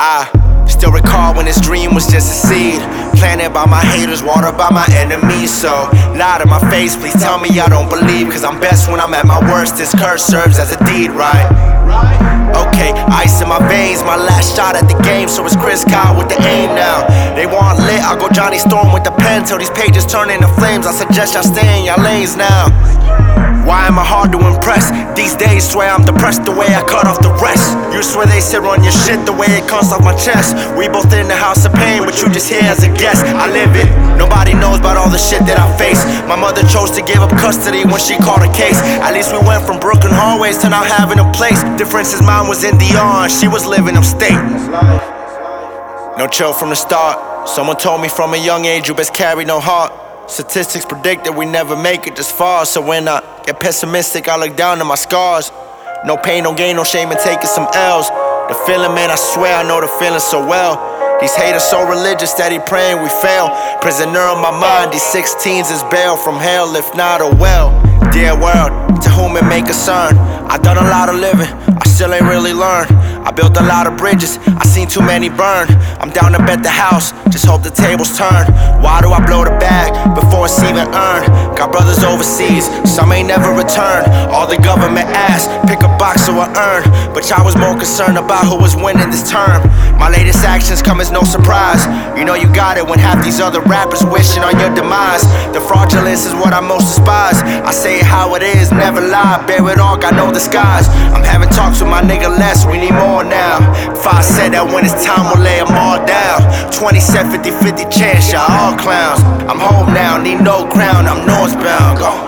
I still recall when this dream was just a seed. Planted by my haters, watered by my enemies. So, lie to my face, please tell me I don't believe. Cause I'm best when I'm at my worst. This curse serves as a deed, right? Okay, ice in my veins, my last shot at the game. So it's Chris Kyle with the aim now. They want lit, I'll go Johnny Storm with the pen till these pages turn into flames. I suggest y'all stay in your lanes now. I hard to impress? These days swear I'm depressed the way I cut off the rest. You swear they sit on your shit the way it comes off my chest. We both in the house of pain, but you just here as a guest. I live it. Nobody knows about all the shit that I face. My mother chose to give up custody when she called a case. At least we went from broken hallways to now having a place. Difference is mine was in Dion, she was living upstate. No chill from the start. Someone told me from a young age you best carry no heart. Statistics predict that we never make it this far. So when I get pessimistic, I look down at my scars. No pain, no gain, no shame in taking some L's. The feeling, man, I swear I know the feeling so well. These haters so religious, steady praying we fail. Prisoner on my mind, these 16s is bail from hell, if not a well. Dear world, to whom it may concern. I done a lot of living, I still ain't really learned. I built a lot of bridges, I seen too many burn. I'm down to bet the house, just hope the tables turn. Why do I blow the bag before it's even earned? Got brothers overseas, some ain't never returned. All the government asks, pick a box so I earn. But y'all was more concerned about who was winning this term. My latest actions come as no surprise. You know you got it when half these other rappers wishing on your demise. The fraudulence is what I most despise. I say it how it is, never lie. Bear it all, got no disguise. I'm having talks with my nigga Les, we need more now. If I said that when it's time, we'll lay them all down. 27, 50 50 chance, y'all all clowns. I'm home now, need no crown, I'm northbound. Go.